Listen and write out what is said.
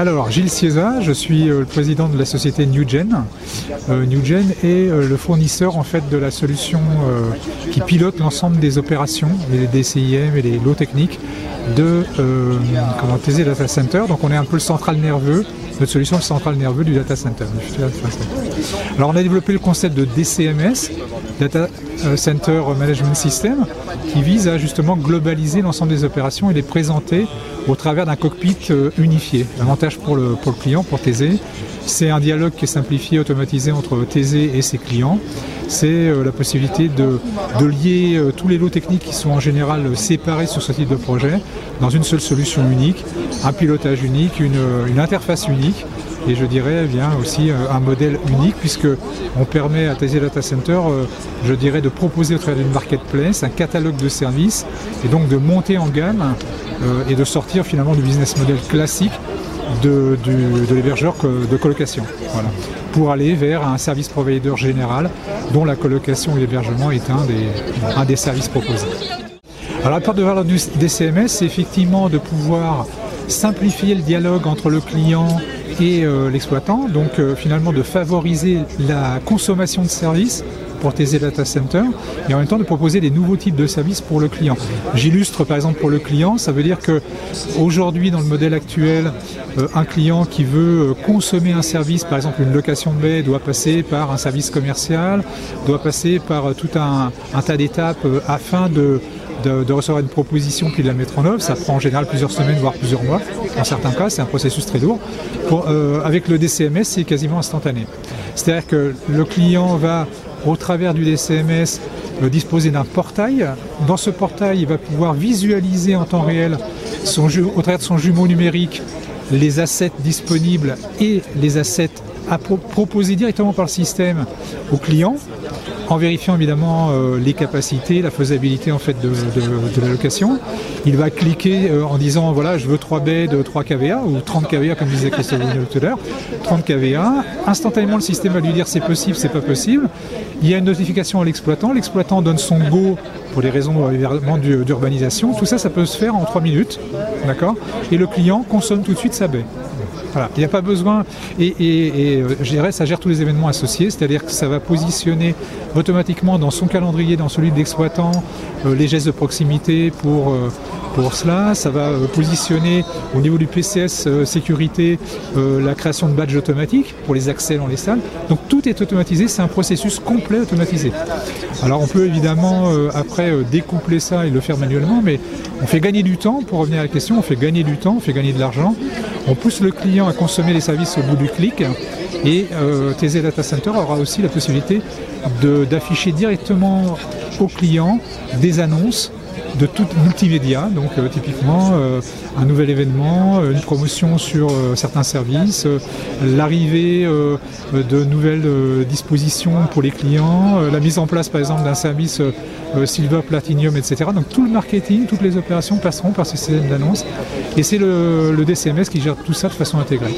Alors, Gilles Ciesa, je suis euh, le président de la société NewGen. Euh, NewGen est euh, le fournisseur en fait de la solution qui pilote l'ensemble des opérations, les DCIM et les lots techniques de comment, TZ Data Center. Donc on est un peu le central nerveux, notre solution le central nerveux du data center. Alors on a développé le concept de DCMS, Data Center Management System, qui vise à justement globaliser l'ensemble des opérations et les présenter au travers d'un cockpit euh, unifié. L'avantage pour le, client, pour TZ, c'est un dialogue qui est simplifié, automatisé entre TZ et ses clients. C'est euh, la possibilité de, lier euh, tous les lots techniques qui sont en général séparés sur ce type de projet dans une seule solution unique, un pilotage unique, une, interface unique et je dirais eh bien aussi un modèle unique puisque on permet à TZ Data Center, je dirais, de proposer au travers d'une marketplace un catalogue de services et donc de monter en gamme euh, et de sortir finalement du business model classique de, l'hébergeur de colocation. Pour aller vers un service provider général dont la colocation et l'hébergement est un des, un des services proposés. Alors la porte de valeur du DCMS, c'est effectivement de pouvoir simplifier le dialogue entre le client et euh, l'exploitant, donc euh, finalement de favoriser la consommation de services pour tes data centers et en même temps de proposer des nouveaux types de services pour le client. J'illustre par exemple pour le client, ça veut dire que aujourd'hui dans le modèle actuel, euh, un client qui veut consommer un service, par exemple une location de baie, doit passer par un service commercial, doit passer par tout un tas d'étapes afin de de, recevoir une proposition puis de la mettre en œuvre. Ça prend en général plusieurs semaines, voire plusieurs mois. En certains cas, c'est un processus très lourd. Euh, avec le DCMS, c'est quasiment instantané. C'est-à-dire que le client va, au travers du DCMS, disposer d'un portail. Dans ce portail, il va pouvoir visualiser en temps réel, son, au travers de son jumeau numérique, les assets disponibles et les assets à proposer directement par le système au client en vérifiant évidemment euh, les capacités, la faisabilité en fait de, la location. Il va cliquer euh, en disant voilà je veux 3 baies de 3 kVA ou 30 kVA comme disait Christophe tout à l'heure, 30 kVA. Instantanément le système va lui dire c'est possible, c'est pas possible. Il y a une notification à l'exploitant, l'exploitant donne son go pour des raisons euh, d'urbanisation. Tout ça, ça peut se faire en 3 minutes, d'accord? Et le client consomme tout de suite sa baie. Il n'y a pas besoin, et, je dirais, ça gère tous les événements associés, c'est-à-dire que ça va positionner automatiquement dans son calendrier, dans celui de l'exploitant, euh, les gestes de proximité pour, euh, pour cela. Ça va positionner au niveau du PCS sécurité la création de badges automatiques pour les accès dans les salles. Donc tout est automatisé, c'est un processus complet automatisé. Alors on peut évidemment après découpler ça et le faire manuellement, mais on fait gagner du temps, pour revenir à la question, on fait gagner du temps, on fait gagner de l'argent, on pousse le client à consommer les services au bout du clic et euh, TZ Data Center aura aussi la possibilité d'afficher directement au client des annonces de tout multimédia, donc euh, typiquement euh, un nouvel événement, une promotion sur certains services, l'arrivée de nouvelles dispositions pour les clients, la mise en place par exemple d'un service Silver, Platinum, etc. Donc tout le marketing, toutes les opérations passeront par ce système d'annonce et c'est le DCMS qui gère tout ça de façon intégrée.